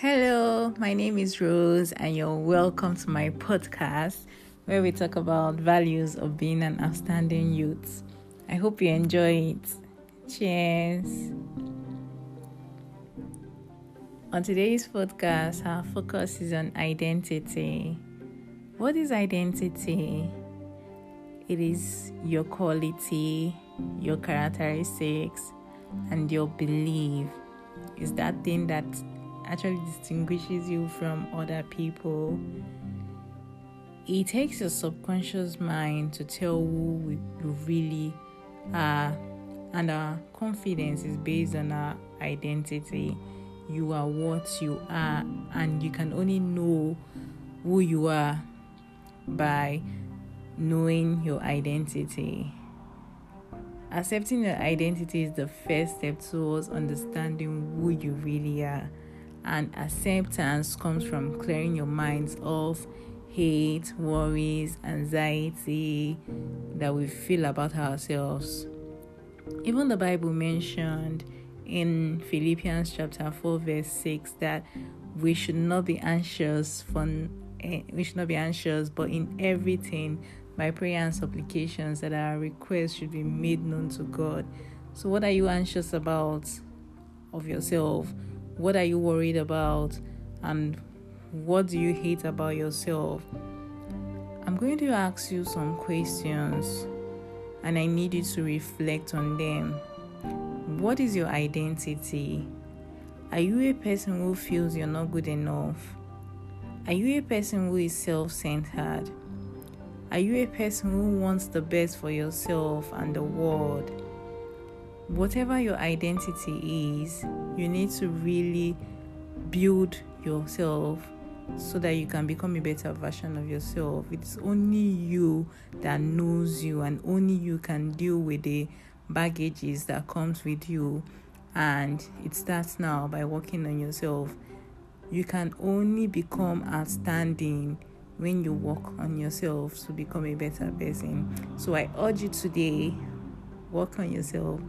Hello, my name is Rose, and you're welcome to my podcast where we talk about values of being an outstanding youth. I hope you enjoy it. Cheers. On today's podcast, our focus is on identity. What is identity? It is your quality, your characteristics, and your belief. Is that thing that actually distinguishes you from other people. It takes your subconscious mind to tell who you really are, and our confidence is based on our identity. You are what you are, and you can only know who you are by knowing your identity. Accepting your identity is the first step towards understanding who you really are and acceptance comes from clearing your minds of hate, worries, anxiety that we feel about ourselves. Even the Bible mentioned in Philippians chapter 4 verse 6 that we should not be anxious for eh, we should not be anxious but in everything by prayer and supplications that our requests should be made known to God. So what are you anxious about of yourself? What are you worried about? And what do you hate about yourself? I'm going to ask you some questions and I need you to reflect on them. What is your identity? Are you a person who feels you're not good enough? Are you a person who is self centered? Are you a person who wants the best for yourself and the world? Whatever your identity is, you need to really build yourself so that you can become a better version of yourself. It's only you that knows you and only you can deal with the baggages that comes with you and it starts now by working on yourself. You can only become outstanding when you work on yourself to become a better person. So I urge you today work on yourself.